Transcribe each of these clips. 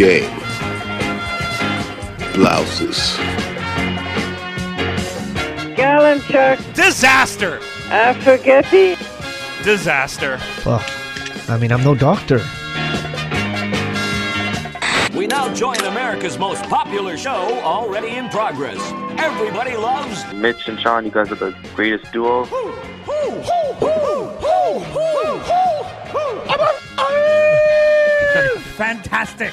game. Blouses. Gallon chuck, Disaster! uh, spaghetti, Disaster. Well, I mean, I'm no doctor. We now join America's most popular show already in progress. Everybody loves Mitch and Sean, you guys are the greatest duo. Fantastic.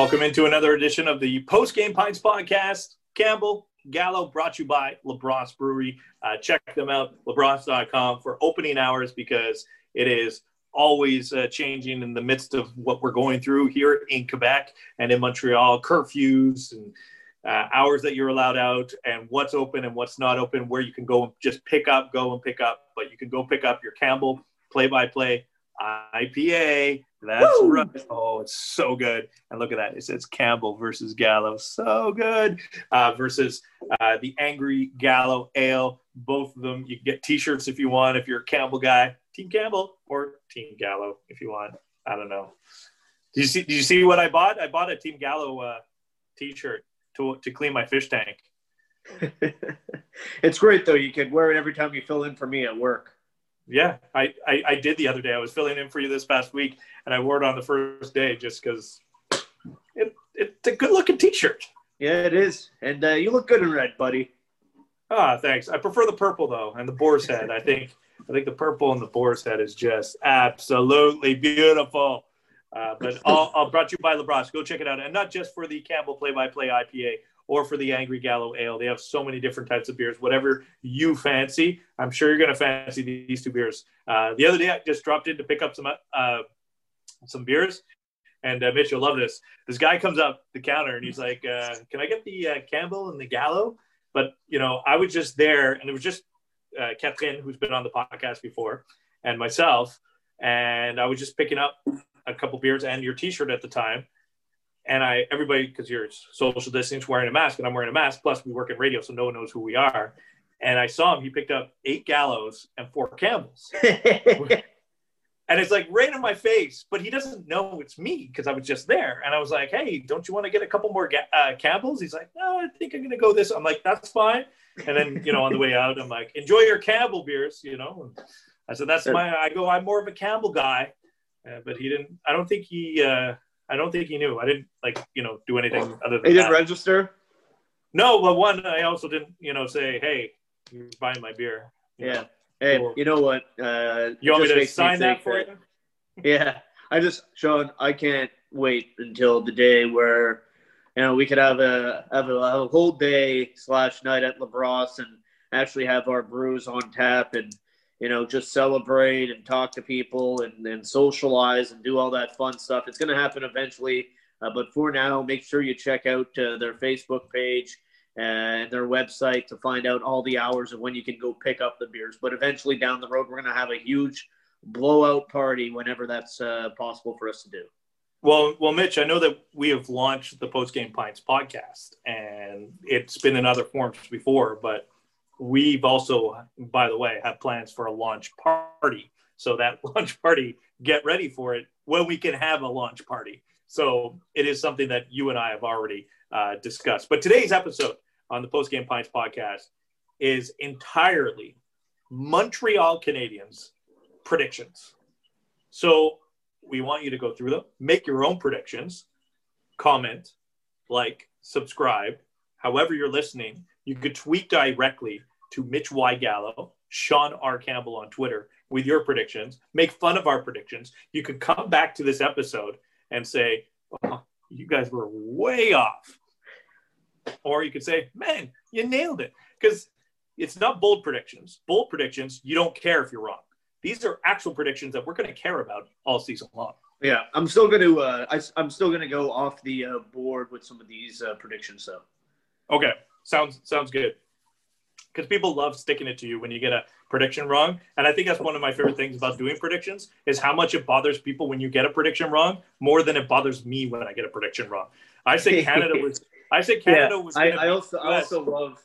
Welcome into another edition of the Post Game Pints podcast. Campbell Gallo brought you by LaBrosse Brewery. Uh, check them out, labrosse.com, for opening hours because it is always uh, changing in the midst of what we're going through here in Quebec and in Montreal, curfews and uh, hours that you're allowed out and what's open and what's not open, where you can go and just pick up, go and pick up, but you can go pick up your Campbell play by play IPA. That's right. Oh, it's so good. And look at that. It says Campbell versus Gallo. So good. Uh, versus uh, the Angry Gallo Ale. Both of them. You can get t shirts if you want, if you're a Campbell guy. Team Campbell or Team Gallo if you want. I don't know. Did you see, did you see what I bought? I bought a Team Gallo uh, t shirt to, to clean my fish tank. it's great though. You could wear it every time you fill in for me at work. Yeah, I, I, I did the other day. I was filling in for you this past week, and I wore it on the first day just because it, it's a good looking t shirt. Yeah, it is, and uh, you look good in red, buddy. Ah, thanks. I prefer the purple though, and the boar's head. I think I think the purple and the boar's head is just absolutely beautiful. Uh, but all, all brought to you by LaBrosse. Go check it out, and not just for the Campbell Play by Play IPA or for the Angry Gallo Ale. They have so many different types of beers. Whatever you fancy, I'm sure you're going to fancy these two beers. Uh, the other day, I just dropped in to pick up some uh, some beers, and uh, Mitch, you'll love this. This guy comes up the counter and he's like, uh, "Can I get the uh, Campbell and the Gallo?" But you know, I was just there, and it was just uh, Catherine, who's been on the podcast before, and myself, and I was just picking up a couple beers and your T-shirt at the time. And I, everybody, because you're social distance, wearing a mask, and I'm wearing a mask. Plus, we work in radio, so no one knows who we are. And I saw him. He picked up eight Gallows and four Campbells, and it's like right in my face. But he doesn't know it's me because I was just there. And I was like, "Hey, don't you want to get a couple more ga- uh, Campbells?" He's like, "No, I think I'm gonna go this." I'm like, "That's fine." And then you know, on the way out, I'm like, "Enjoy your Campbell beers," you know. And I said, "That's my." I go, "I'm more of a Campbell guy," uh, but he didn't. I don't think he. Uh, I don't think he knew. I didn't like you know do anything other than He didn't that. register. No, but one, I also didn't, you know, say, "Hey, you're buying my beer." Yeah. know? Hey, you know what? Uh, You want me to sign that for you? Yeah, I just, Sean, I can't wait until the day where, you know, we could have a have a, a whole day slash night at LaBrosse and actually have our brews on tap and, you know, just celebrate and talk to people and, and socialize and do all that fun stuff. It's going to happen eventually. Uh, but for now, make sure you check out uh, their Facebook page and their website to find out all the hours of when you can go pick up the beers. But eventually down the road, we're going to have a huge blowout party whenever that's uh, possible for us to do. Well, well, Mitch, I know that we have launched the Post Game Pints podcast, and it's been in other forms before, but we've also, by the way, have plans for a launch party. So that launch party, get ready for it when we can have a launch party. So it is something that you and I have already uh, discussed. But today's episode on the Post Game Pints podcast is entirely Montreal Canadiens predictions. So we want you to go through them, make your own predictions, comment, like, subscribe. However, you're listening, you could tweet directly to Mitch Y. Gallo, Sean R. Campbell on Twitter with your predictions, make fun of our predictions. You could come back to this episode and say, oh, you guys were way off. Or you could say, man, you nailed it. Because it's not bold predictions. Bold predictions, you don't care if you're wrong. These are actual predictions that we're going to care about all season long. Yeah, I'm still going to. Uh, I, am still going to go off the uh, board with some of these uh, predictions. though. Okay, sounds sounds good. Because people love sticking it to you when you get a prediction wrong, and I think that's one of my favorite things about doing predictions is how much it bothers people when you get a prediction wrong more than it bothers me when I get a prediction wrong. I say Canada was. I said Canada was. I, I also I also love.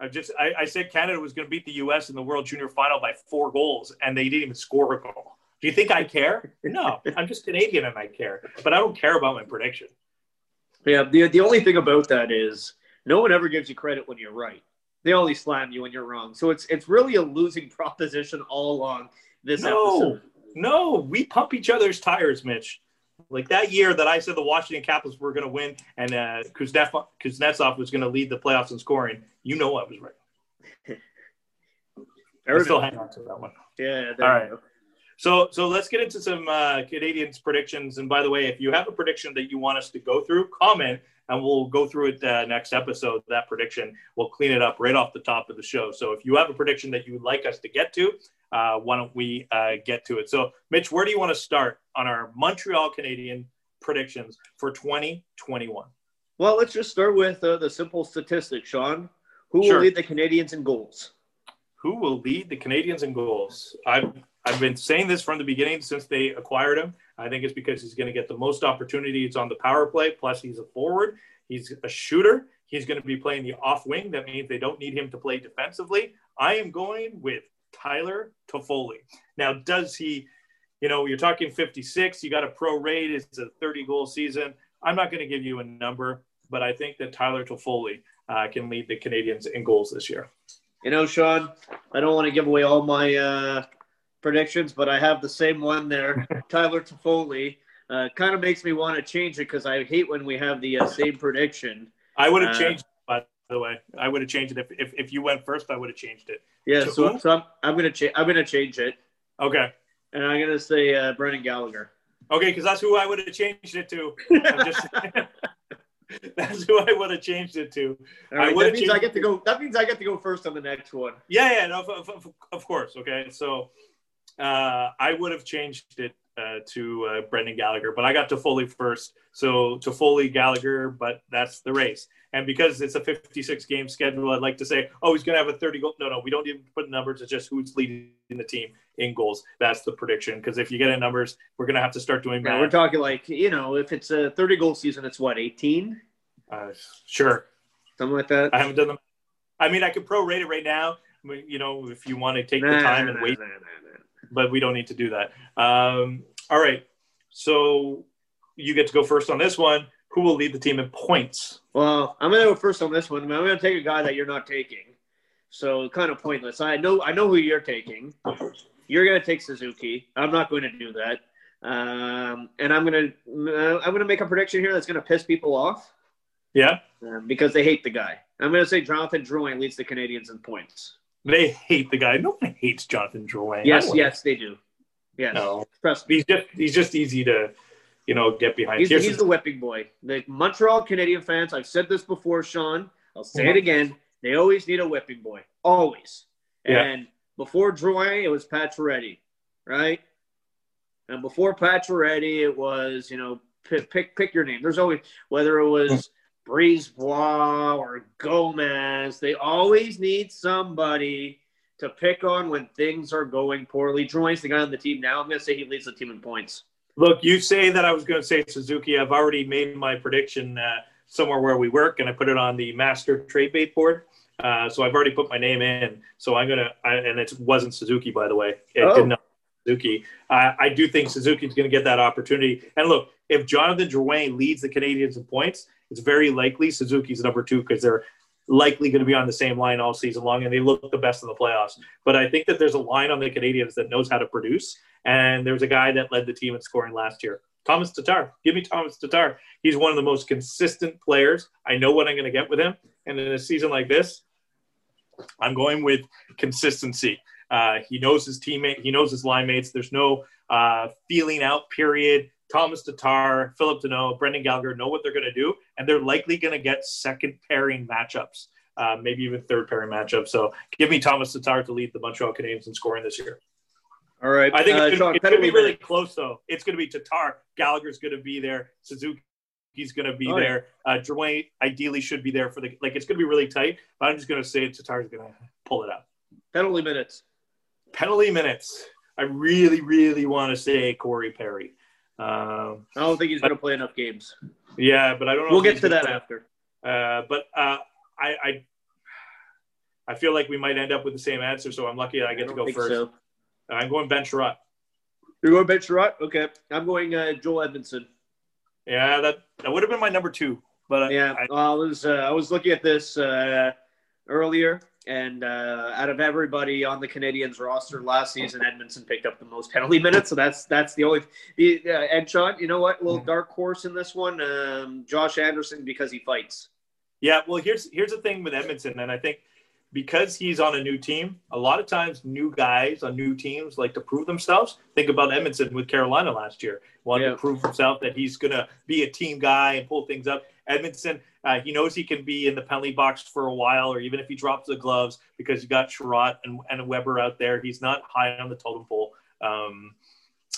I just I, I said Canada was going to beat the U.S. in the World Junior Final by four goals, and they didn't even score a goal. Do you think I care? No, I'm just Canadian and I care, but I don't care about my prediction. Yeah, the the only thing about that is no one ever gives you credit when you're right. They only slam you when you're wrong. So it's it's really a losing proposition all along this No, episode. no, we pump each other's tires, Mitch. Like that year that I said the Washington Capitals were going to win and uh, Kuznetsov, Kuznetsov was going to lead the playoffs in scoring. You know I was right. I still hang on to that one. Yeah. All right. go. So, so let's get into some uh, Canadiens predictions. And by the way, if you have a prediction that you want us to go through, comment, and we'll go through it uh, next episode. That prediction, we'll clean it up right off the top of the show. So, if you have a prediction that you would like us to get to, uh, why don't we uh, get to it? So, Mitch, where do you want to start on our Montreal Canadien predictions for 2021? Well, let's just start with uh, the simple statistic, Sean. Who Sure. will lead the Canadiens in goals? Who will lead the Canadiens in goals? I've I've been saying this from the beginning since they acquired him. I think it's because he's going to get the most opportunities on the power play. Plus, he's a forward. He's a shooter. He's going to be playing the off wing. That means they don't need him to play defensively. I am going with Tyler Toffoli. Now, does he? You know, you're talking 56. You got a pro rate. It's a 30 goal season. I'm not going to give you a number, but I think that Tyler Toffoli uh, can lead the Canadiens in goals this year. You know, Sean, I don't want to give away all my uh, predictions, but I have the same one there. Tyler Toffoli uh, kind of makes me want to change it because I hate when we have the uh, same prediction. I would have Uh, changed it, by the way. I would have changed it. If, if, if you went first, I would have changed it. Yeah, To so, who? so I'm, I'm gonna cha- I'm gonna change it, Okay. and I'm gonna say uh, Brendan Gallagher. Okay, because that's who I would have changed it to. Just that's who I would have changed it to. All right, would've that means I get to go. That means I get to go first on the next one. Yeah, yeah, no, of, of, of course. Okay, so uh, I would have changed it uh, to uh, Brendan Gallagher, but I got Toffoli first. So Toffoli Gallagher, but that's the race. And because it's a 56 game schedule, I'd like to say, oh, he's going to have a 30 goal. No, no, we don't even put numbers. It's just who's leading the team in goals. That's the prediction. Because if you get in numbers, we're going to have to start doing Yeah, we're talking like you know, if it's a 30 goal season, it's what 18, Uh, sure. something like that. I haven't done them. I mean, I could prorate it right now. You know, if you want to take the time nah, and nah, wait, nah, nah, nah. But we don't need to do that. Um, all right. So you get to go first on this one. Who will lead the team in points? Well, I'm gonna go first on this one. I'm gonna take a guy that you're not taking, so kind of pointless. I know I know who you're taking. You're gonna take Suzuki. I'm not going to do that. Um, and I'm gonna uh, I'm gonna make a prediction here that's gonna piss people off Yeah. um, because they hate the guy. I'm gonna say Jonathan Drouin leads the Canadiens in points. They hate the guy. No one hates Jonathan Drouin. Yes, yes, they do. Yes, No. trust me. He's just he's just easy to, you know, get behind. He's, he's the whipping boy. The Montreal Canadien fans, I've said this before, Sean. I'll say it again. They always need a whipping boy. Always. Yeah. And before Drouin, it was Pacioretty, right? And before Pacioretty, it was, you know, pick, pick pick your name. There's always, whether it was hmm. Brisebois or Gomez, they always need somebody to pick on when things are going poorly. Drouin's the guy on the team now. I'm going to say he leads the team in points. Look, you say that I was going to say Suzuki. I've already made my prediction uh, somewhere where we work, and I put it on the master trade bait board. Uh, so I've already put my name in. So I'm gonna, I, and it wasn't Suzuki, by the way. It Oh. did not Suzuki. Uh, I do think Suzuki's going to get that opportunity. And look, if Jonathan Drouin leads the Canadiens in points, it's very likely Suzuki's number two because they're likely going to be on the same line all season long, and they look the best in the playoffs. But I think that there's a line on the Canadiens that knows how to produce, and there's a guy that led the team in scoring last year. Tomas Tatar. Give me Tomas Tatar. He's one of the most consistent players. I know what I'm going to get with him. And in a season like this, I'm going with consistency. Uh, he knows his teammate. He knows his line mates. There's no uh, feeling out period. Tomas Tatar, Phillip Danault, Brendan Gallagher know what they're going to do, and they're likely going to get second pairing matchups, uh, maybe even third pairing matchups. So give me Tomas Tatar to lead the Montreal Canadiens in scoring this year. All right. I think uh, it's, gonna, be really minute. close though. It's gonna be Tatar. Gallagher's gonna be there. Suzuki he's gonna be Oh, yeah. there. Uh, Drouin ideally should be there for the like. It's gonna be really tight. But I'm just gonna say Tatar's gonna pull it out. penalty minutes. Penalty minutes. I really, really want to say Corey Perry. Um, I don't think he's going to play enough games. yeah, but I don't know. We'll get to that play. after. Uh, but uh, I, I, I feel like we might end up with the same answer. So I'm lucky I get to go first. so. I'm going Ben Chiarot. You're going Ben Chiarot? Okay. I'm going uh, Joel Edmundson. Yeah, that that would have been my number two. But Yeah. I, well, I was uh, I was looking at this uh, earlier, and uh, out of everybody on the Canadiens roster last season, Edmundson picked up the most penalty minutes. So that's that's the only. The, uh, and Sean, you know what? A little Mm-hmm. dark horse in this one. Um, Josh Anderson because he fights. Yeah, well, here's here's the thing with Edmondson, and I think because he's on a new team, a lot of times new guys on new teams like to prove themselves. Think about Edmundson with Carolina last year, wanted Yeah. to prove himself that he's gonna be a team guy and pull things up. Edmundson, uh, he knows he can be in the penalty box for a while, or even if he drops the gloves, because you got Chiarot and, and Weber out there. He's not high on the totem pole. Um,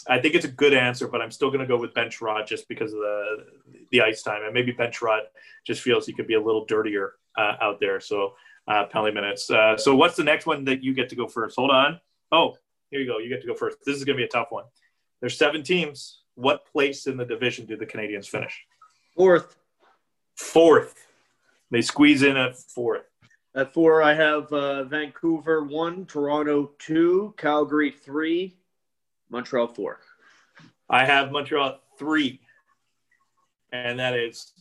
I think it's a good answer, but I'm still going to go with Ben Chiarot just because of the the ice time, and maybe Ben Chiarot just feels he could be a little dirtier uh, out there. So uh, penalty minutes. Uh, so what's the next one that you get to go first? Hold on. Oh, here you go. You get to go first. This is going to be a tough one. There's seven teams. What place in the division do the Canadiens finish? Fourth Fourth. They squeeze in at fourth. at four, I have uh, Vancouver one, Toronto two, Calgary three, Montreal four. I have Montreal three, and that is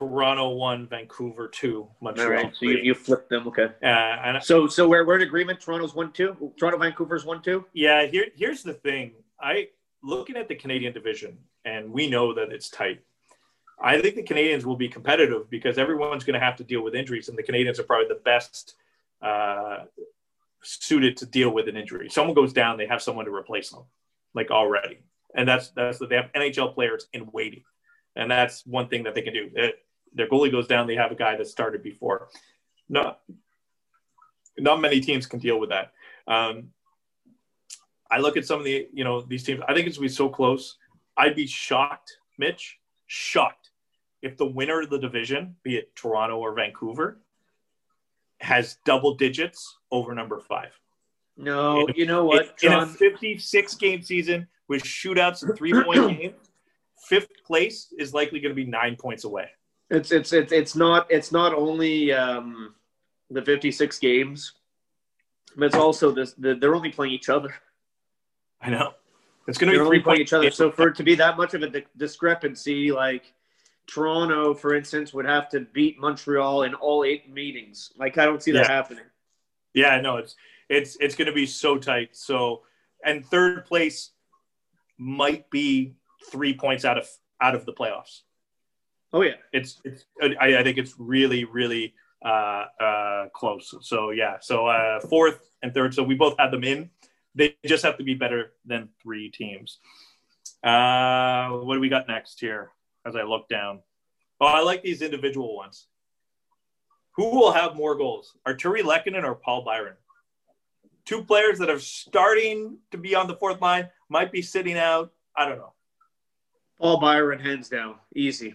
Toronto one, Vancouver two, Montreal right, so you, you flipped them. Okay. uh, and So so we're, we're in agreement. Toronto's one two. Toronto Vancouver's one two. Yeah, here, here's the thing. I looking at the Canadian division, and we know that it's tight. I think the Canadiens will be competitive because everyone's going to have to deal with injuries, and the Canadiens are probably the best uh, suited to deal with an injury. Someone goes down, they have someone to replace them, like already, and that's that's they have NHL players in waiting, and that's one thing that they can do. It, their goalie goes down, they have a guy that started before. Not not many teams can deal with that. Um, I look at some of the, you know, these teams. I think it's gonna be so close. I'd be shocked, Mitch, shocked if the winner of the division, be it Toronto or Vancouver, has double digits over number five. No, In- you know what, in, in a John? 56 game season with shootouts and three point games, fifth place is likely going to be nine points away. It's it's it's it's not it's not only um, the 56 games, but it's also this. The, they're only playing each other. I know it's going to be only three playing each other. So for it to be that much of a di- discrepancy, like Toronto, for instance, would have to beat Montreal in all eight meetings. Like I don't see that Yeah. happening. Yeah, no, it's it's it's going to be so tight. So, and third place might be three points out of out of the playoffs. Oh yeah, It's it's I, I think it's really really uh, uh, close. So yeah, so uh, fourth and third. So we both had them in. They just have to be better than three teams. Uh, what do we got next here? As I look down, oh, I like these individual ones. Who will have more goals, Artturi Lehkonen or Paul Byron? Two players that are starting to be on the fourth line might be sitting out. I don't know. Paul Byron hands down, easy.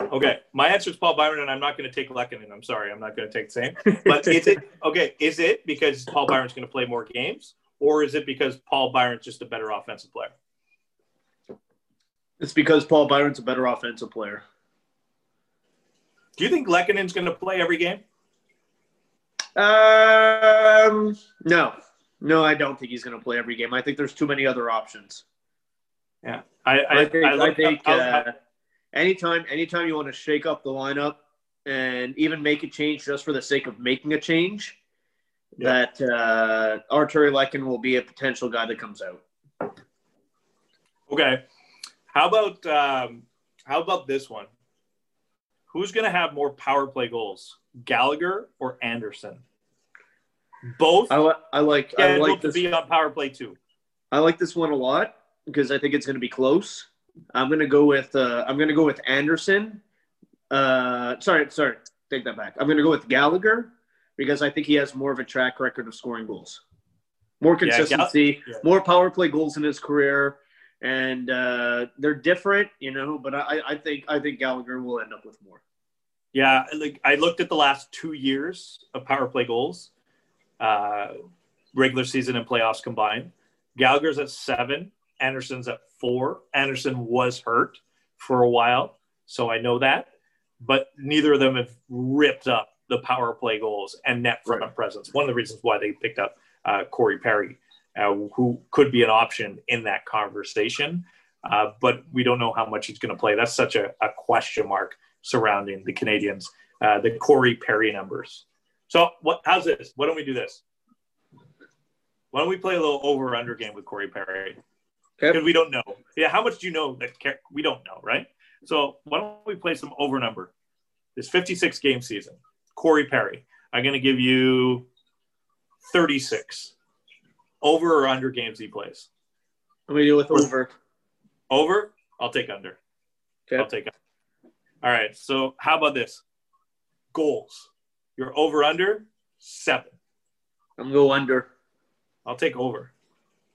Okay, my answer is Paul Byron, and I'm not going to take Lehkonen. I'm sorry, I'm not going to take the same. But is it okay? Is it because Paul Byron's going to play more games, or is it because Paul Byron's just a better offensive player? It's because Paul Byron's a better offensive player. Do you think Lehkonen's going to play every game? Um, no, no, I don't think he's going to play every game. I think there's too many other options. Yeah, I I, I think, I looked think up- uh, anytime, anytime you want to shake up the lineup and even make a change just for the sake of making a change, that uh, Artturi Lehkonen will be a potential guy that comes out. Okay. How about um, how about this one? Who's going to have more power play goals, Gallagher or Anderson? Both I, li- I like, I like to this. be on power play too. I like this one a lot because I think it's going to be close. I'm going to go with uh, I'm to go with Anderson. Uh, sorry, sorry, take that back. I'm going to go with Gallagher, because I think he has more of a track record of scoring goals, more consistency, yeah. more power play goals in his career, and uh, they're different, you know. But I, I think I think Gallagher will end up with more. Yeah, like I looked at the last two years of power play goals, uh, regular season and playoffs combined. Gallagher's at seven, Anderson's at four. Anderson was hurt for a while, so I know that, but neither of them have ripped up the power play goals and net front Right. presence. One of the reasons why they picked up uh, Corey Perry, uh, who could be an option in that conversation, uh, but we don't know how much he's going to play. That's such a, a question mark surrounding the Canadiens, uh, the Corey Perry numbers. So, what? How's this? Why don't we do this? Why don't we play a little over under game with Corey Perry? Because we don't know. Yeah, how much do you know that we don't know, right? So, why don't we play some over number? This 56 game season, Corey Perry. I'm going to give you 36. Over or under games he plays? I'm gonna go with over. Over? I'll take under. Okay. I'll take it. All right. So how about this? Goals. You're over under seven. I'm gonna go under. I'll take over.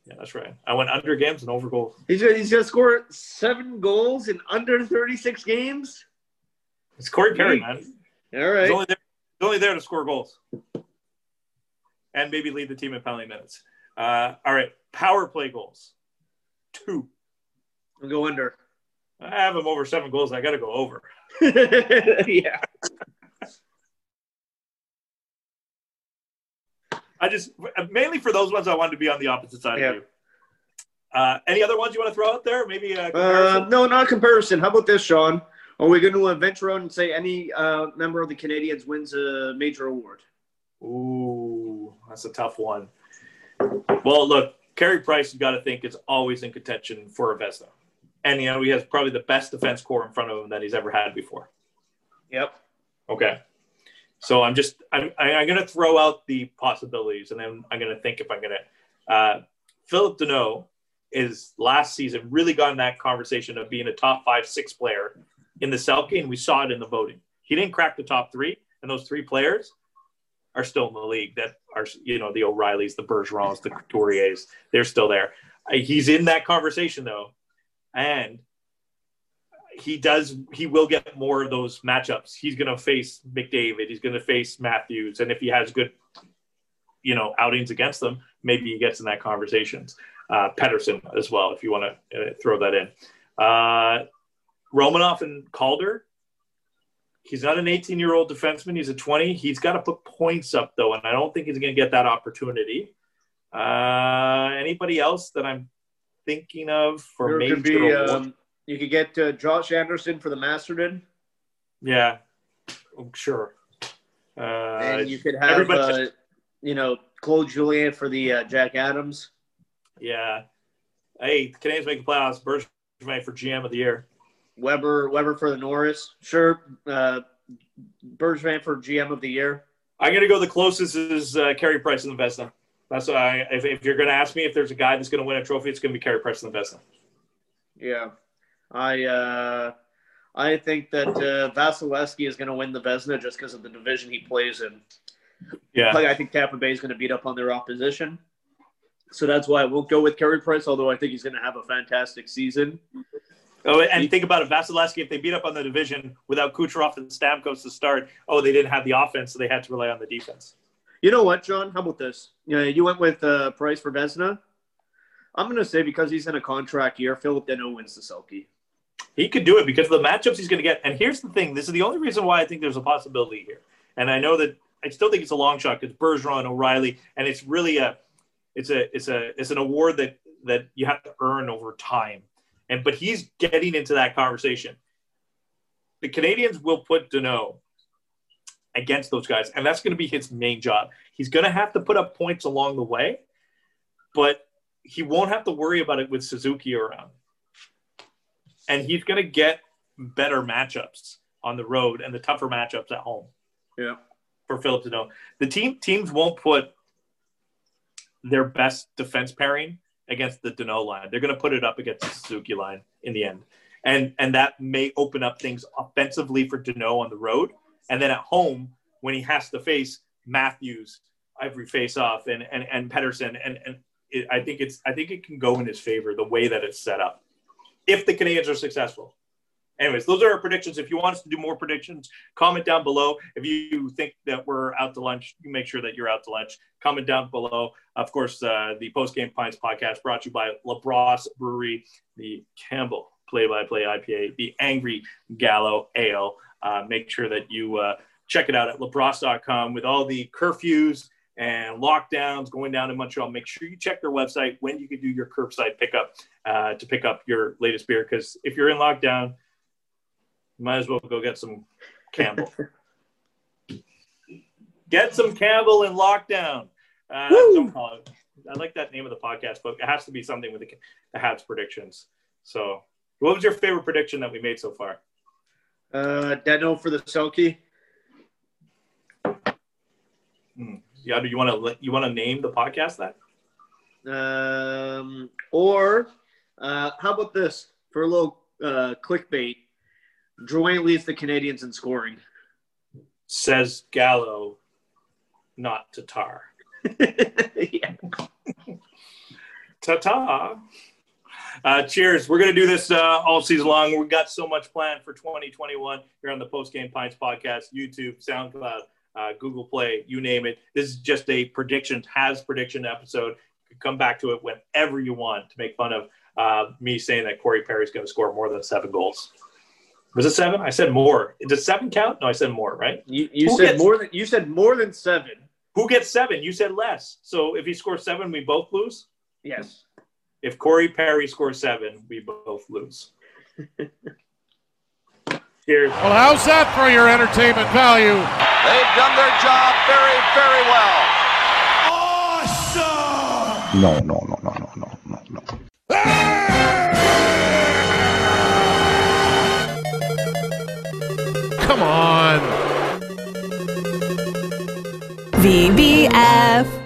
Yeah, that's right. I went under games and over goals. He's gonna, he's gonna score seven goals in under 36 games. It's Corey Perry, man. He's All right. only there, he's only there to score goals and maybe lead the team in penalty minutes. Uh, all right. Power play goals. Two. I'll go under. I have him over seven goals. I got to go over. yeah. I just mainly for those ones I wanted to be on the opposite side Yeah. of you. Uh, any other ones you want to throw out there? Maybe a comparison? Uh, no, not a comparison. How about this, Sean? Are we going to venture out and say any uh, member of the Canadiens wins a major award? Ooh, that's a tough one. Well, look, Carey Price, you got to think is always in contention for a Vezina, and you know he has probably the best defense core in front of him that he's ever had before. Yep. Okay, so I'm just I'm I'm going to throw out the possibilities, and then I'm going to think if I'm going to. Uh, Phillip Danault is last season really got in that conversation of being a top five six player in the Selke, and we saw it in the voting. He didn't crack the top three, and those three players are still in the league that are you know the O'Reillys, the Bergerons, the Couturiers. They're still there. He's in that conversation though, and he does. He will get more of those matchups. He's going to face McDavid. He's going to face Matthews, and if he has good, you know, outings against them, maybe he gets in that conversations. Uh, Pettersson as well, if you want to uh, throw that in. Uh, Romanov and Calder, He's not an 18 year old defenseman. He's a 20. He's got to put points up, though, and I don't think he's going to get that opportunity. Uh, anybody else that I'm thinking of for There major could be. Um, you could get uh, Josh Anderson for the Masterton, Yeah, Oh, sure. Uh, and you could have, uh, you know, Claude Julien for the uh, Jack Adams. yeah. Hey, the Canadiens make the playoffs. Bergevin for GM of the year. Weber, Weber for the Norris. Sure. Uh, Bergevin for GM of the year. I'm going to go the closest is uh, Carey Price in the Vezina. That's why if, if you're going to ask me if there's a guy that's going to win a trophy, it's going to be Carey Price in the Vezina. Yeah, I uh, I think that uh, Vasilevskiy is going to win the Vezina just because of the division he plays in. Yeah. Like I think Tampa Bay is going to beat up on their opposition, so that's why I won't go with Carey Price. Although I think he's going to have a fantastic season. Oh, and think about it, Vasilevskiy. If they beat up on the division without Kucherov and Stamkos to start, oh, they didn't have the offense, so they had to rely on the defense. You know what, John? How about this? You, know, you went with uh, Price for Vezina. I'm going to say because he's in a contract year, Phillip Danault wins the Selke. He could do it because of the matchups he's going to get. And here's the thing: this is the only reason why I think there's a possibility here. And I know that I still think it's a long shot because Bergeron, O'Reilly, and it's really a, it's a, it's a, it's an award that that you have to earn over time. And but he's getting into that conversation. The Canadiens will put Danault against those guys, and that's going to be his main job. He's going to have to put up points along the way, but he won't have to worry about it with Suzuki around and he's going to get better matchups on the road and the tougher matchups at home. Yeah. For Phillip Danault, the team teams won't put their best defense pairing against the Danault line. They're going to put it up against the Suzuki line in the end, and and that may open up things offensively for Danault on the road, and then at home when he has to face Matthews every face-off and and and Pettersson, and and it, I think it's I think it can go in his favor the way that it's set up if the Canadiens are successful. Anyways, those are our predictions. If you want us to do more predictions, comment down below. If you think that we're out to lunch, you make sure that you're out to lunch. Comment down below. Of course, uh, the Post Game Pints podcast brought to you by LaBrosse Brewery, the Campbell play-by-play IPA, the Angry Gallo Ale. Uh, make sure that you uh, check it out at labrosse.com with all the curfews and lockdowns going down in Montreal. Make sure you check their website when you can do your curbside pickup uh, to pick up your latest beer. Because if you're in lockdown, you might as well go get some Campbell. get some Campbell in lockdown. Uh, don't call it. I like that name of the podcast, but it has to be something with the, the Habs predictions. So, what was your favorite prediction that we made so far? Uh, Danault for the Selke. Hmm. Yeah, do you want to you want to name the podcast that? Um, or uh, how about this for a little uh, clickbait? Drouin leads the Canadiens in scoring. Says Gallo, not Tatar. yeah. Ta-ta. Uh, cheers. We're going to do this uh, all season long. We've got so much planned for 2021 here on the Post Game Pints podcast, YouTube, SoundCloud, uh, Google Play, you name it. This is just a prediction, has prediction episode. You can come back to it whenever you want to make fun of uh, me saying that Corey Perry's going to score more than seven goals. Was it seven? I said more. Does seven count? No, I said more, right? You, you said gets- more than you said more than seven. Who gets seven? You said less. So if he scores seven, we both lose. Yes. If Corey Perry scores seven, we both lose. Cheers. Well, how's that for your entertainment value? They've done their job very, very well. Awesome! No, no, no, no, no, no, no, no. Come on. VBF.